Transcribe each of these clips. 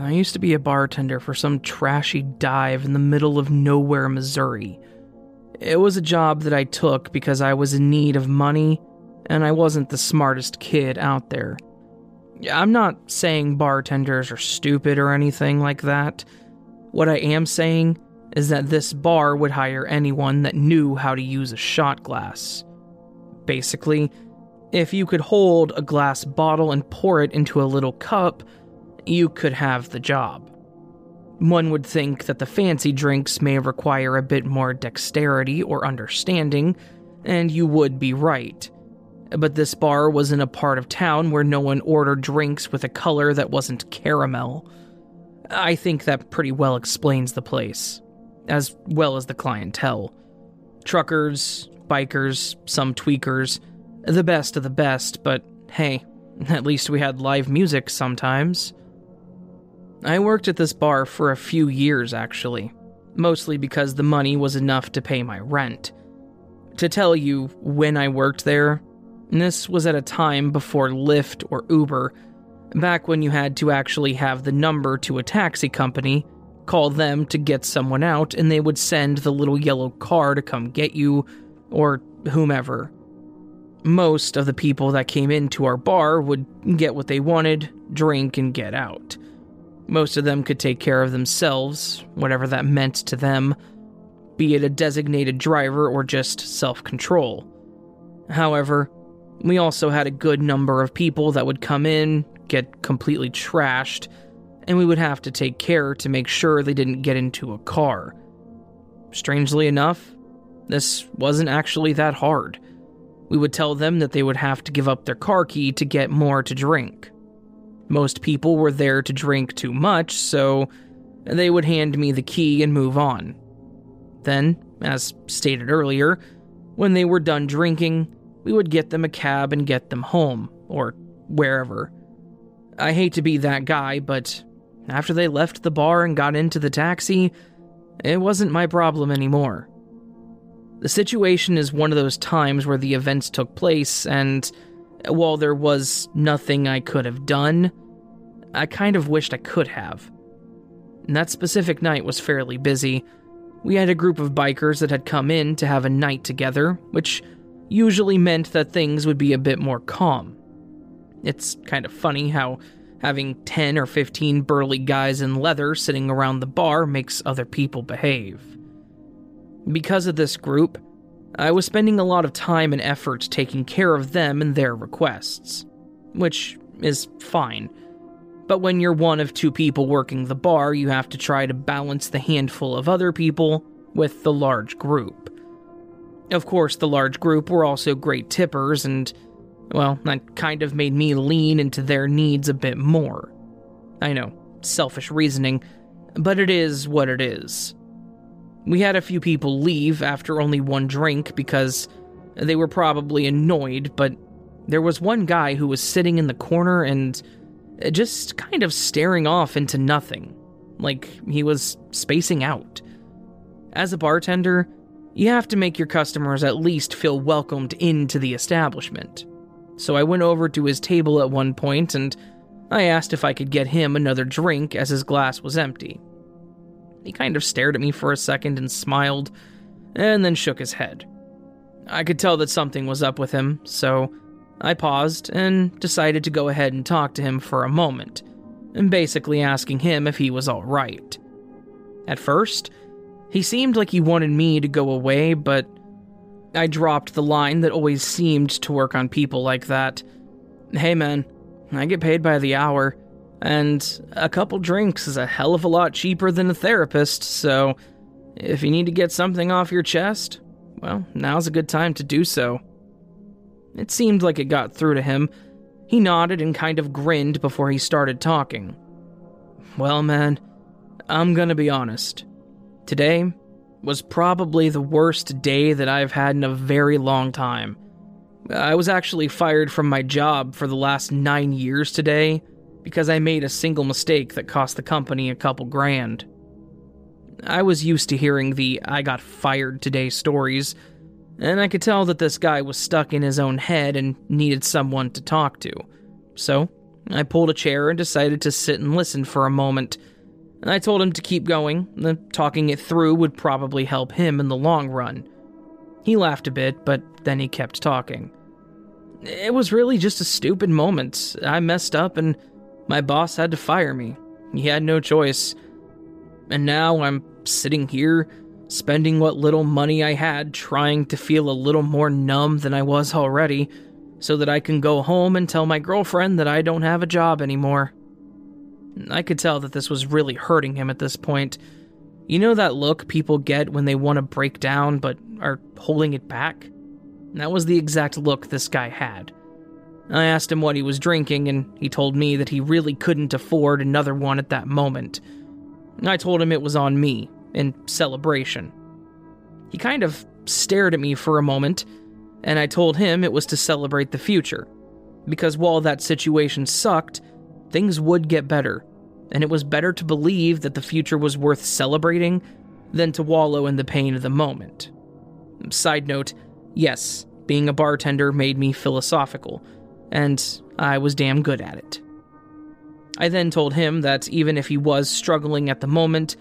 I used to be a bartender for some trashy dive in the middle of nowhere, Missouri. It was a job that I took because I was in need of money and I wasn't the smartest kid out there. I'm not saying bartenders are stupid or anything like that. What I am saying is that this bar would hire anyone that knew how to use a shot glass. Basically, if you could hold a glass bottle and pour it into a little cup, you could have the job. One would think that the fancy drinks may require a bit more dexterity or understanding, and you would be right. But this bar was in a part of town where no one ordered drinks with a color that wasn't caramel. I think that pretty well explains the place, as well as the clientele. Truckers, bikers, some tweakers, the best of the best, but hey, at least we had live music sometimes. I worked at this bar for a few years, actually, mostly because the money was enough to pay my rent. To tell you when I worked there, this was at a time before Lyft or Uber, back when you had to actually have the number to a taxi company, call them to get someone out, and they would send the little yellow car to come get you, or whomever. Most of the people that came into our bar would get what they wanted, drink, and get out. Most of them could take care of themselves, whatever that meant to them, be it a designated driver or just self control. However, we also had a good number of people that would come in, get completely trashed, and we would have to take care to make sure they didn't get into a car. Strangely enough, this wasn't actually that hard. We would tell them that they would have to give up their car key to get more to drink. Most people were there to drink too much, so they would hand me the key and move on. Then, as stated earlier, when they were done drinking, we would get them a cab and get them home, or wherever. I hate to be that guy, but after they left the bar and got into the taxi, it wasn't my problem anymore. The situation is one of those times where the events took place, and while there was nothing I could have done, I kind of wished I could have. And that specific night was fairly busy. We had a group of bikers that had come in to have a night together, which usually meant that things would be a bit more calm. It's kind of funny how having 10 or 15 burly guys in leather sitting around the bar makes other people behave. Because of this group, I was spending a lot of time and effort taking care of them and their requests, which is fine. But when you're one of two people working the bar, you have to try to balance the handful of other people with the large group. Of course, the large group were also great tippers, and, well, that kind of made me lean into their needs a bit more. I know, selfish reasoning, but it is what it is. We had a few people leave after only one drink because they were probably annoyed, but there was one guy who was sitting in the corner and just kind of staring off into nothing, like he was spacing out. As a bartender, you have to make your customers at least feel welcomed into the establishment. So I went over to his table at one point and I asked if I could get him another drink as his glass was empty. He kind of stared at me for a second and smiled, and then shook his head. I could tell that something was up with him, so I paused and decided to go ahead and talk to him for a moment, basically asking him if he was alright. At first, he seemed like he wanted me to go away, but I dropped the line that always seemed to work on people like that. Hey man, I get paid by the hour. And a couple drinks is a hell of a lot cheaper than a therapist, so if you need to get something off your chest, well, now's a good time to do so. It seemed like it got through to him. He nodded and kind of grinned before he started talking. Well, man, I'm gonna be honest. Today was probably the worst day that I've had in a very long time. I was actually fired from my job for the last nine years today because I made a single mistake that cost the company a couple grand. I was used to hearing the I got fired today stories, and I could tell that this guy was stuck in his own head and needed someone to talk to. So, I pulled a chair and decided to sit and listen for a moment. I told him to keep going, the talking it through would probably help him in the long run. He laughed a bit, but then he kept talking. It was really just a stupid moment. I messed up and my boss had to fire me. He had no choice. And now I'm sitting here, spending what little money I had, trying to feel a little more numb than I was already, so that I can go home and tell my girlfriend that I don't have a job anymore. I could tell that this was really hurting him at this point. You know that look people get when they want to break down but are holding it back? That was the exact look this guy had. I asked him what he was drinking, and he told me that he really couldn't afford another one at that moment. I told him it was on me, in celebration. He kind of stared at me for a moment, and I told him it was to celebrate the future. Because while that situation sucked, things would get better, and it was better to believe that the future was worth celebrating than to wallow in the pain of the moment. Side note yes, being a bartender made me philosophical, and I was damn good at it. I then told him that even if he was struggling at the moment,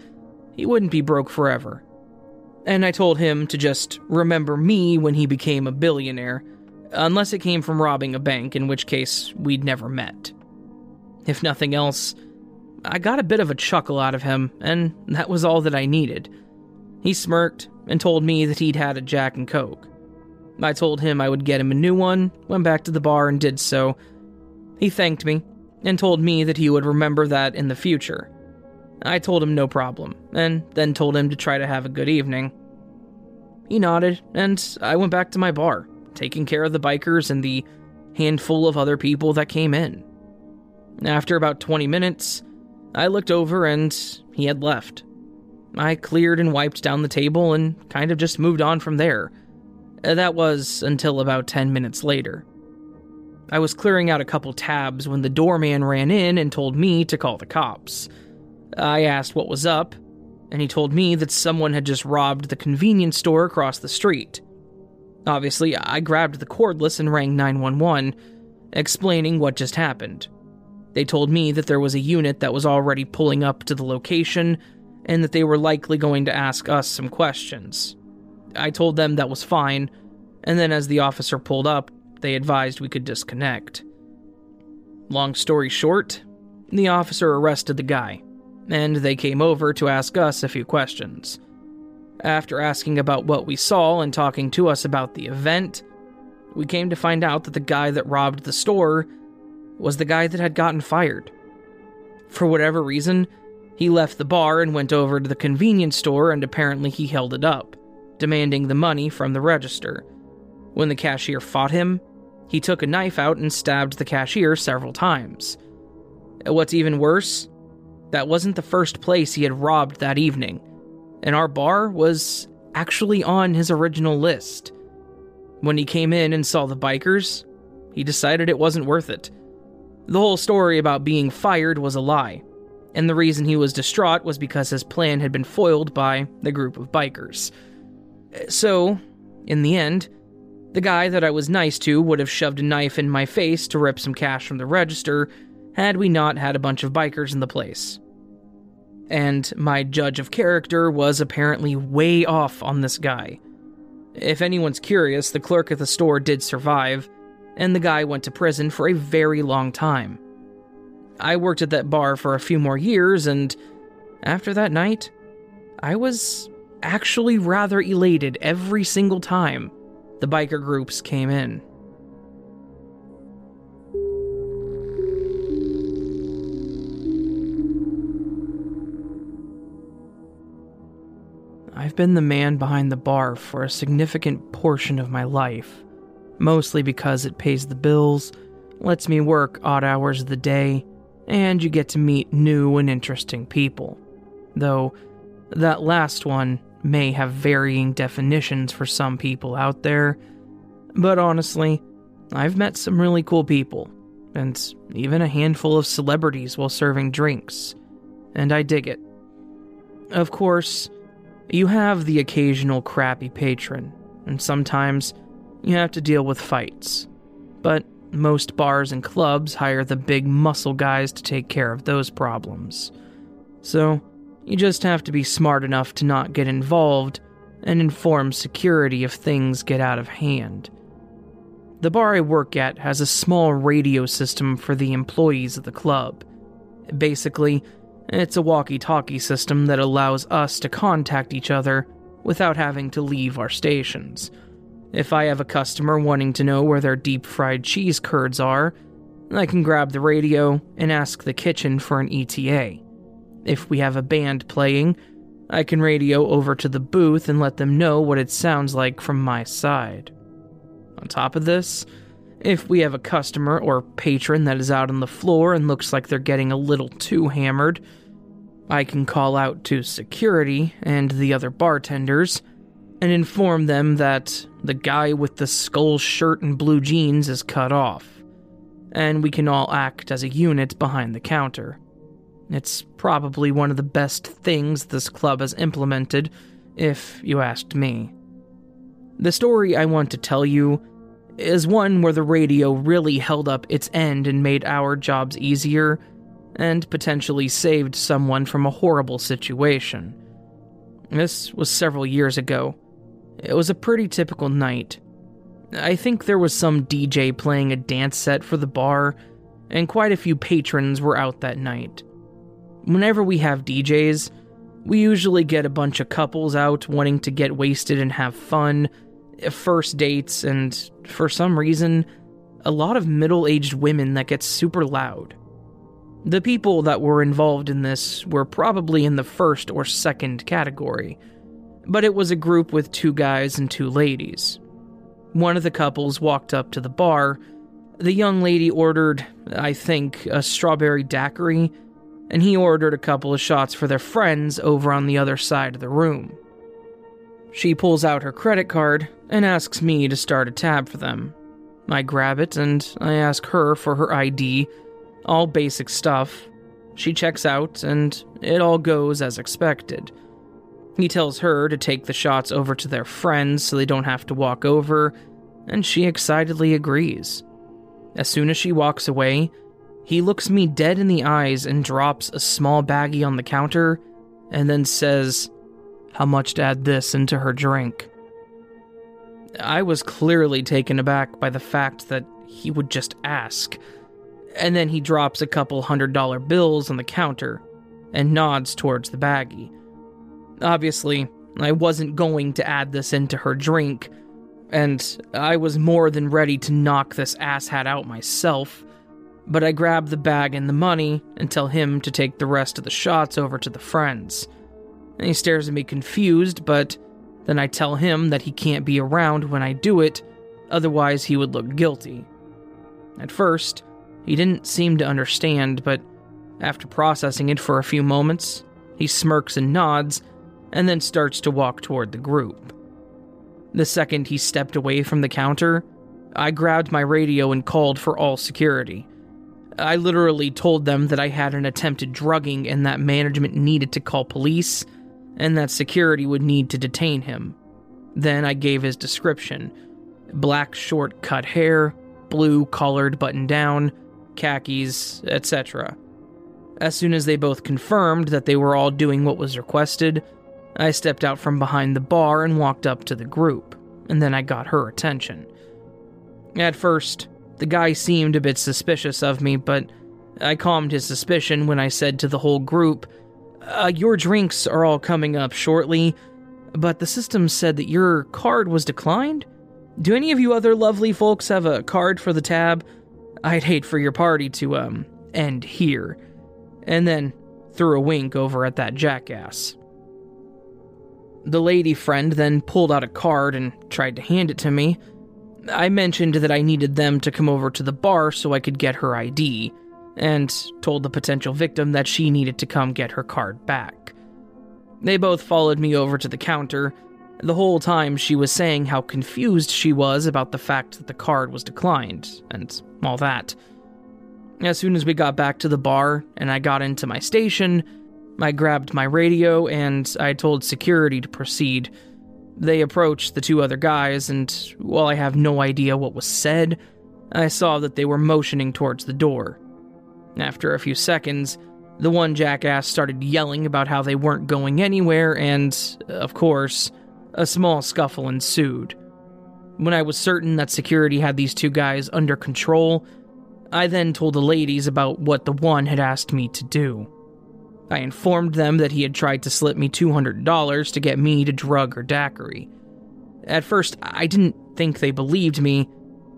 he wouldn't be broke forever. And I told him to just remember me when he became a billionaire, unless it came from robbing a bank, in which case we'd never met. If nothing else, I got a bit of a chuckle out of him, and that was all that I needed. He smirked and told me that he'd had a Jack and Coke. I told him I would get him a new one, went back to the bar and did so. He thanked me and told me that he would remember that in the future. I told him no problem, and then told him to try to have a good evening. He nodded, and I went back to my bar, taking care of the bikers and the handful of other people that came in. After about 20 minutes, I looked over and he had left. I cleared and wiped down the table and kind of just moved on from there. That was until about 10 minutes later. I was clearing out a couple tabs when the doorman ran in and told me to call the cops. I asked what was up, and he told me that someone had just robbed the convenience store across the street. Obviously, I grabbed the cordless and rang 911, explaining what just happened. They told me that there was a unit that was already pulling up to the location and that they were likely going to ask us some questions. I told them that was fine, and then as the officer pulled up, they advised we could disconnect. Long story short, the officer arrested the guy, and they came over to ask us a few questions. After asking about what we saw and talking to us about the event, we came to find out that the guy that robbed the store was the guy that had gotten fired. For whatever reason, he left the bar and went over to the convenience store, and apparently he held it up, demanding the money from the register. When the cashier fought him, he took a knife out and stabbed the cashier several times. What's even worse, that wasn't the first place he had robbed that evening, and our bar was actually on his original list. When he came in and saw the bikers, he decided it wasn't worth it the whole story about being fired was a lie, and the reason he was distraught was because his plan had been foiled by the group of bikers. So, in the end, the guy that I was nice to would have shoved a knife in my face to rip some cash from the register had we not had a bunch of bikers in the place. And my judge of character was apparently way off on this guy. If anyone's curious, the clerk at the store did survive, and the guy went to prison for a very long time. I worked at that bar for a few more years, and after that night, I was actually rather elated every single time the biker groups came in. I've been the man behind the bar for a significant portion of my life mostly because it pays the bills, lets me work odd hours of the day, and you get to meet new and interesting people. Though, that last one may have varying definitions for some people out there, but honestly, I've met some really cool people, and even a handful of celebrities while serving drinks, and I dig it. Of course, you have the occasional crappy patron, and sometimes you have to deal with fights. But Most bars and clubs hire the big muscle guys to take care of those problems. So, you just have to be smart enough to not get involved and inform security if things get out of hand. The bar I work at has a small radio system for the employees of the club. Basically, it's a walkie talkie system that allows us to contact each other without having to leave our stations. If I have a customer wanting to know where their deep fried cheese curds are, I can grab the radio and ask the kitchen for an ETA. If we have a band playing, I can radio over to the booth and let them know what it sounds like from my side. On top of this, if we have a customer or patron that is out on the floor and looks like they're getting a little too hammered, I can call out to security and the other bartenders and inform them that the guy with the skull shirt and blue jeans is cut off, and we can all act as a unit behind the counter. It's probably one of the best things this club has implemented, if you asked me. The story I want to tell you is one where the radio really held up its end and made our jobs easier, and potentially saved someone from a horrible situation. This was several years ago. It was a pretty typical night. I think there was some DJ playing a dance set for the bar, and quite a few patrons were out that night. Whenever we have DJs, we usually get a bunch of couples out wanting to get wasted and have fun, first dates, and for some reason, a lot of middle aged women that get super loud. The people that were involved in this were probably in the first or second category, but it was a group with two guys and two ladies. One of the couples walked up to the bar. The young lady ordered, I think, a strawberry daiquiri, and he ordered a couple of shots for their friends over on the other side of the room. She pulls out her credit card and asks me to start a tab for them. I grab it and I ask her for her ID, all basic stuff. She checks out and it all goes as expected. He tells her to take the shots over to their friends so they don't have to walk over, and she excitedly agrees. As soon as she walks away, he looks me dead in the eyes and drops a small baggie on the counter and then says, How much to add this into her drink? I was clearly taken aback by the fact that he would just ask. And then he drops a couple hundred dollar bills on the counter and nods towards the baggie. Obviously, I wasn't going to add this into her drink, and I was more than ready to knock this asshat out myself. But I grab the bag and the money and tell him to take the rest of the shots over to the friends. And he stares at me confused, but then I tell him that he can't be around when I do it, otherwise, he would look guilty. At first, he didn't seem to understand, but after processing it for a few moments, he smirks and nods, and then starts to walk toward the group. The second he stepped away from the counter, I grabbed my radio and called for all security. I literally told them that I had an attempted drugging and that management needed to call police and that security would need to detain him. Then I gave his description black short cut hair, blue collared button down, khakis, etc. As soon as they both confirmed that they were all doing what was requested, I stepped out from behind the bar and walked up to the group, and then I got her attention. At first, the guy seemed a bit suspicious of me, but I calmed his suspicion when I said to the whole group uh, your drinks are all coming up shortly, but the system said that your card was declined? Do any of you other lovely folks have a card for the tab? I'd hate for your party to, um, end here. And then threw a wink over at that jackass. The lady friend then pulled out a card and tried to hand it to me. I mentioned that I needed them to come over to the bar so I could get her ID and told the potential victim that she needed to come get her card back. They both followed me over to the counter. The whole time she was saying how confused she was about the fact that the card was declined, and all that. As soon as we got back to the bar and I got into my station, I grabbed my radio and I told security to proceed. They approached the two other guys, and while I have no idea what was said, I saw that they were motioning towards the door. After a few seconds, the one jackass started yelling about how they weren't going anywhere, and, of course, a small scuffle ensued. When I was certain that security had these two guys under control, I then told the ladies about what the one had asked me to do. I informed them that he had tried to slip me $200 to get me to drug her daiquiri. At first, I didn't think they believed me,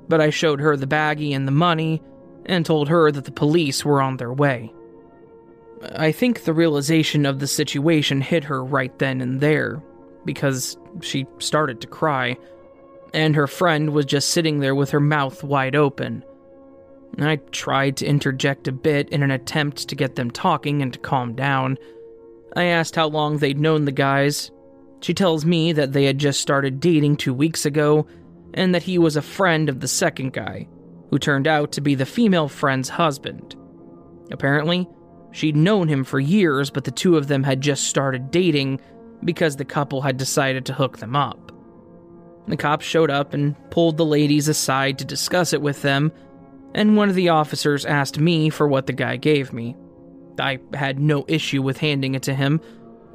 but I showed her the baggie and the money and told her that the police were on their way. I think the realization of the situation hit her right then and there, because she started to cry, and her friend was just sitting there with her mouth wide open. I tried to interject a bit in an attempt to get them talking and to calm down. I asked how long they'd known the guys. She tells me that they had just started dating two weeks ago, and that he was a friend of the second guy, who turned out to be the female friend's husband. Apparently, she'd known him for years, but the two of them had just started dating because the couple had decided to hook them up. The cops showed up and pulled the ladies aside to discuss it with them, and one of the officers asked me for what the guy gave me. I had no issue with handing it to him,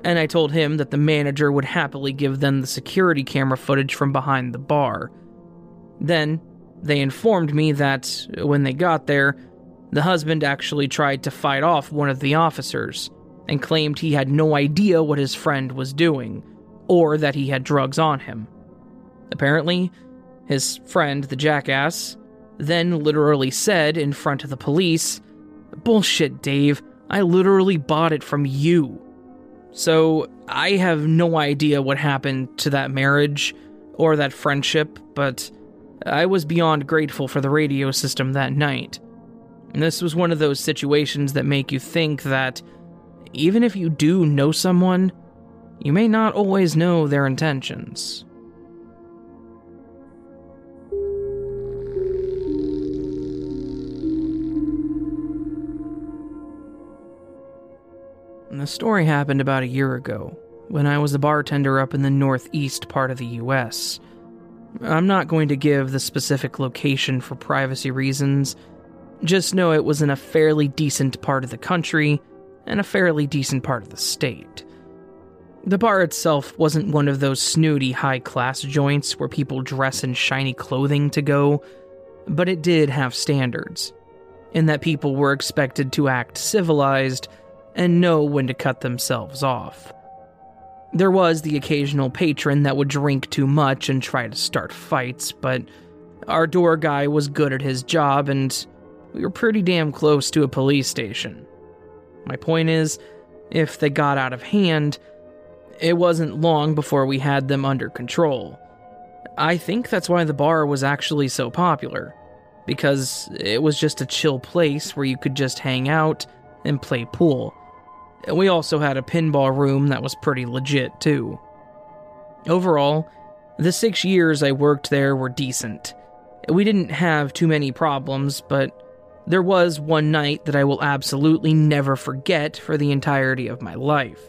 and I told him that the manager would happily give them the security camera footage from behind the bar. Then, they informed me that, when they got there, the husband actually tried to fight off one of the officers and claimed he had no idea what his friend was doing, or that he had drugs on him. Apparently, his friend, the jackass, then literally said in front of the police, Bullshit, Dave, I literally bought it from you. So, I have no idea what happened to that marriage or that friendship, but I was beyond grateful for the radio system that night. And this was one of those situations that make you think that even if you do know someone, you may not always know their intentions. The story happened about a year ago, when I was a bartender up in the northeast part of the US. I'm not going to give the specific location for privacy reasons. Just know it was in a fairly decent part of the country and a fairly decent part of the state. The bar itself wasn't one of those snooty high class joints where people dress in shiny clothing to go, but it did have standards, in that people were expected to act civilized and know when to cut themselves off. There was the occasional patron that would drink too much and try to start fights, but our door guy was good at his job and we were pretty damn close to a police station. My point is, if they got out of hand, it wasn't long before we had them under control. I think that's why the bar was actually so popular, because it was just a chill place where you could just hang out and play pool. We also had a pinball room that was pretty legit, too. Overall, the six years I worked there were decent. We didn't have too many problems, but there was one night that I will absolutely never forget for the entirety of my life.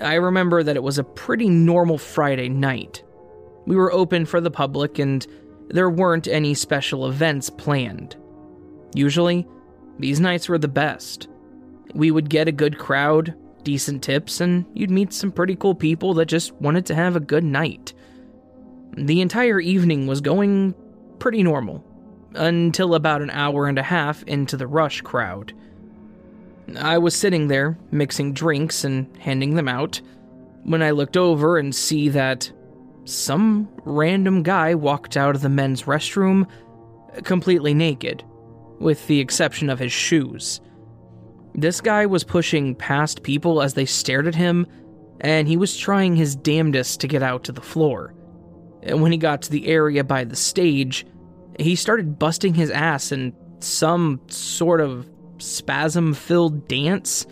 I remember that it was a pretty normal Friday night. We were open for the public and there weren't any special events planned. Usually, these nights were the best. We would get a good crowd, decent tips, and you'd meet some pretty cool people that just wanted to have a good night. The entire evening was going pretty normal, until about an hour and a half into the rush crowd. I was sitting there, mixing drinks and handing them out, when I looked over and see that some random guy walked out of the men's restroom completely naked, with the exception of his shoes. This guy was pushing past people as they stared at him, and he was trying his damnedest to get out to the floor. And when he got to the area by the stage, he started busting his ass in some sort of spasm filled dance,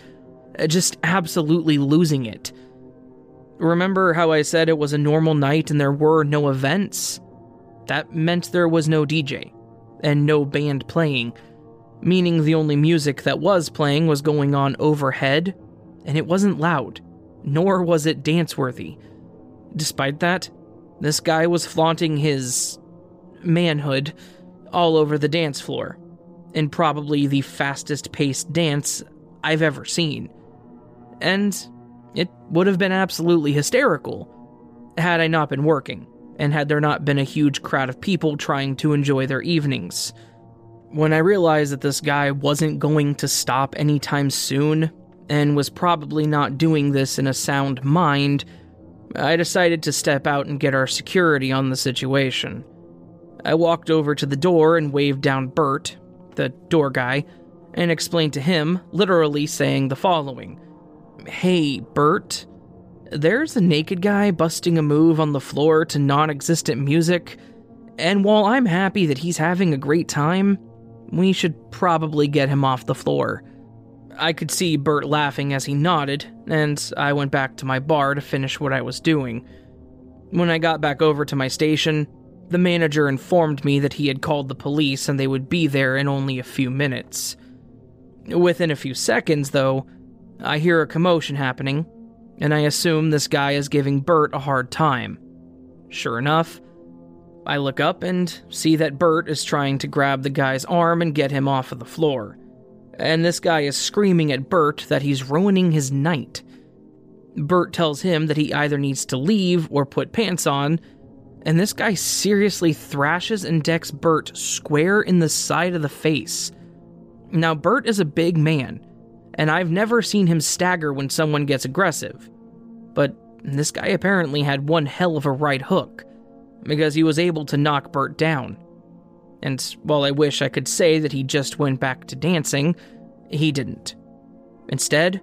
uh, just absolutely losing it. Remember how I said it was a normal night and there were no events? That meant there was no DJ and no band playing meaning the only music that was playing was going on overhead, and it wasn't loud, nor was it dance worthy. Despite that, this guy was flaunting his manhood all over the dance floor, in probably the fastest paced dance I've ever seen. And it would have been absolutely hysterical had I not been working, and had there not been a huge crowd of people trying to enjoy their evenings. When I realized that this guy wasn't going to stop anytime soon, and was probably not doing this in a sound mind, I decided to step out and get our security on the situation. I walked over to the door and waved down Bert, the door guy, and explained to him, literally saying the following Hey, Bert, there's a naked guy busting a move on the floor to non existent music, and while I'm happy that he's having a great time, we should probably get him off the floor. I could see Bert laughing as he nodded, and I went back to my bar to finish what I was doing. When I got back over to my station, the manager informed me that he had called the police and they would be there in only a few minutes. Within a few seconds, though, I hear a commotion happening, and I assume this guy is giving Bert a hard time. Sure enough, I look up and see that Bert is trying to grab the guy's arm and get him off of the floor. And this guy is screaming at Bert that he's ruining his night. Bert tells him that he either needs to leave or put pants on, and this guy seriously thrashes and decks Bert square in the side of the face. Now, Bert is a big man, and I've never seen him stagger when someone gets aggressive. But this guy apparently had one hell of a right hook because he was able to knock Bert down. And while I wish I could say that he just went back to dancing, he didn't. Instead,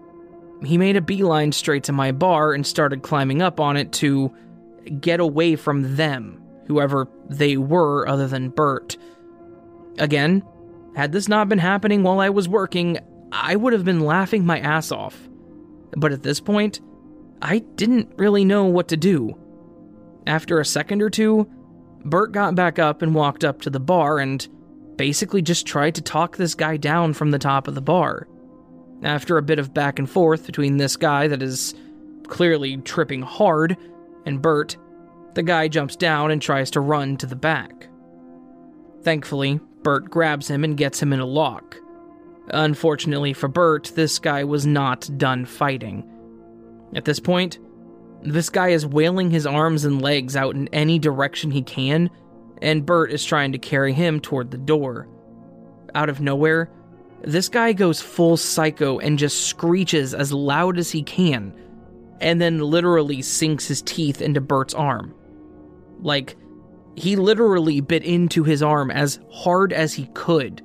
he made a beeline straight to my bar and started climbing up on it to get away from them, whoever they were other than Bert. Again, had this not been happening while I was working, I would have been laughing my ass off. But at this point, I didn't really know what to do. After a second or two, Bert got back up and walked up to the bar and basically just tried to talk this guy down from the top of the bar. After a bit of back and forth between this guy that is clearly tripping hard and Bert, the guy jumps down and tries to run to the back. Thankfully, Bert grabs him and gets him in a lock. Unfortunately for Bert, this guy was not done fighting. At this point, this guy is wailing his arms and legs out in any direction he can, and Bert is trying to carry him toward the door. Out of nowhere, this guy goes full psycho and just screeches as loud as he can, and then literally sinks his teeth into Bert's arm. Like, he literally bit into his arm as hard as he could,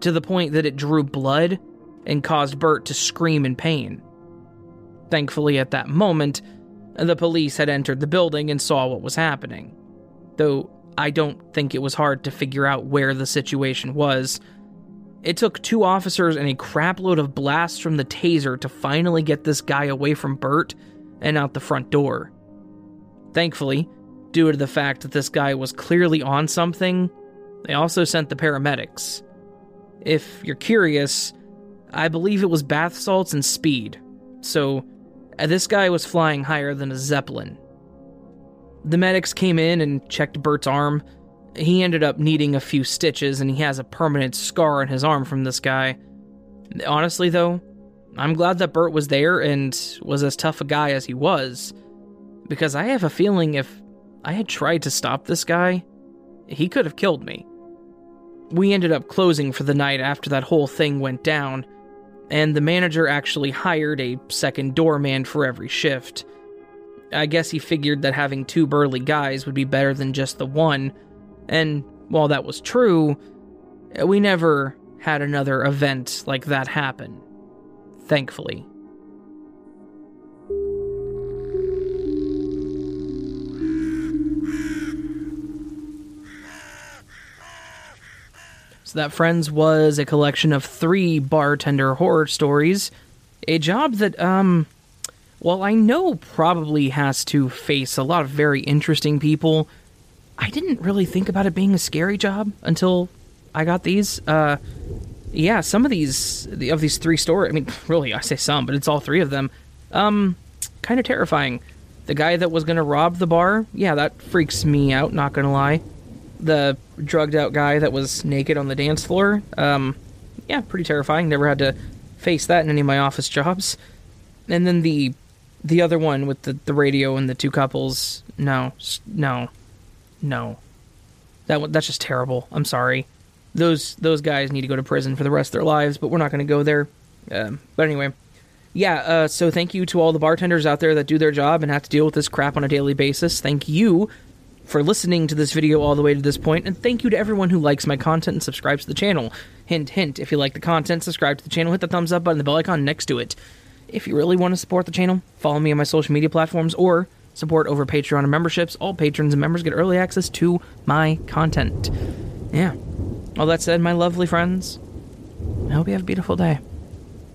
to the point that it drew blood and caused Bert to scream in pain. Thankfully, at that moment, the police had entered the building and saw what was happening. Though I don't think it was hard to figure out where the situation was. It took two officers and a crapload of blasts from the taser to finally get this guy away from Bert and out the front door. Thankfully, due to the fact that this guy was clearly on something, they also sent the paramedics. If you're curious, I believe it was bath salts and speed, so uh, this guy was flying higher than a Zeppelin. The medics came in and checked Bert's arm. He ended up needing a few stitches, and he has a permanent scar on his arm from this guy. Honestly, though, I'm glad that Bert was there and was as tough a guy as he was, because I have a feeling if I had tried to stop this guy, he could have killed me. We ended up closing for the night after that whole thing went down, and the manager actually hired a second doorman for every shift. I guess he figured that having two burly guys would be better than just the one, and while that was true, we never had another event like that happen. Thankfully. So, that, friends, was a collection of three bartender horror stories. A job that, um, well, I know probably has to face a lot of very interesting people. I didn't really think about it being a scary job until I got these. Uh, yeah, some of these of these three stories. I mean, really, I say some, but it's all three of them. Um, kind of terrifying. The guy that was gonna rob the bar, yeah, that freaks me out. Not gonna lie. the drugged out guy that was naked on the dance floor. Um, yeah, pretty terrifying. Never had to face that in any of my office jobs. And then the the other one with the, the radio and the two couples. No, no, no. That that's just terrible. I'm sorry. Those those guys need to go to prison for the rest of their lives. But we're not going to go there. Um, but anyway, yeah. Uh, so thank you to all the bartenders out there that do their job and have to deal with this crap on a daily basis. Thank you for listening to this video all the way to this point, and thank you to everyone who likes my content and subscribes to the channel. Hint, hint, if you like the content, subscribe to the channel, hit the thumbs up button, the bell icon next to it. If you really want to support the channel, follow me on my social media platforms or support over Patreon and memberships. All patrons and members get early access to my content. Yeah. All that said, my lovely friends, I hope you have a beautiful day.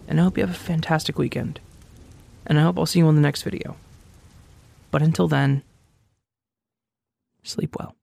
And I hope you have a fantastic weekend. And I hope I'll see you in the next video. But until then, sleep well.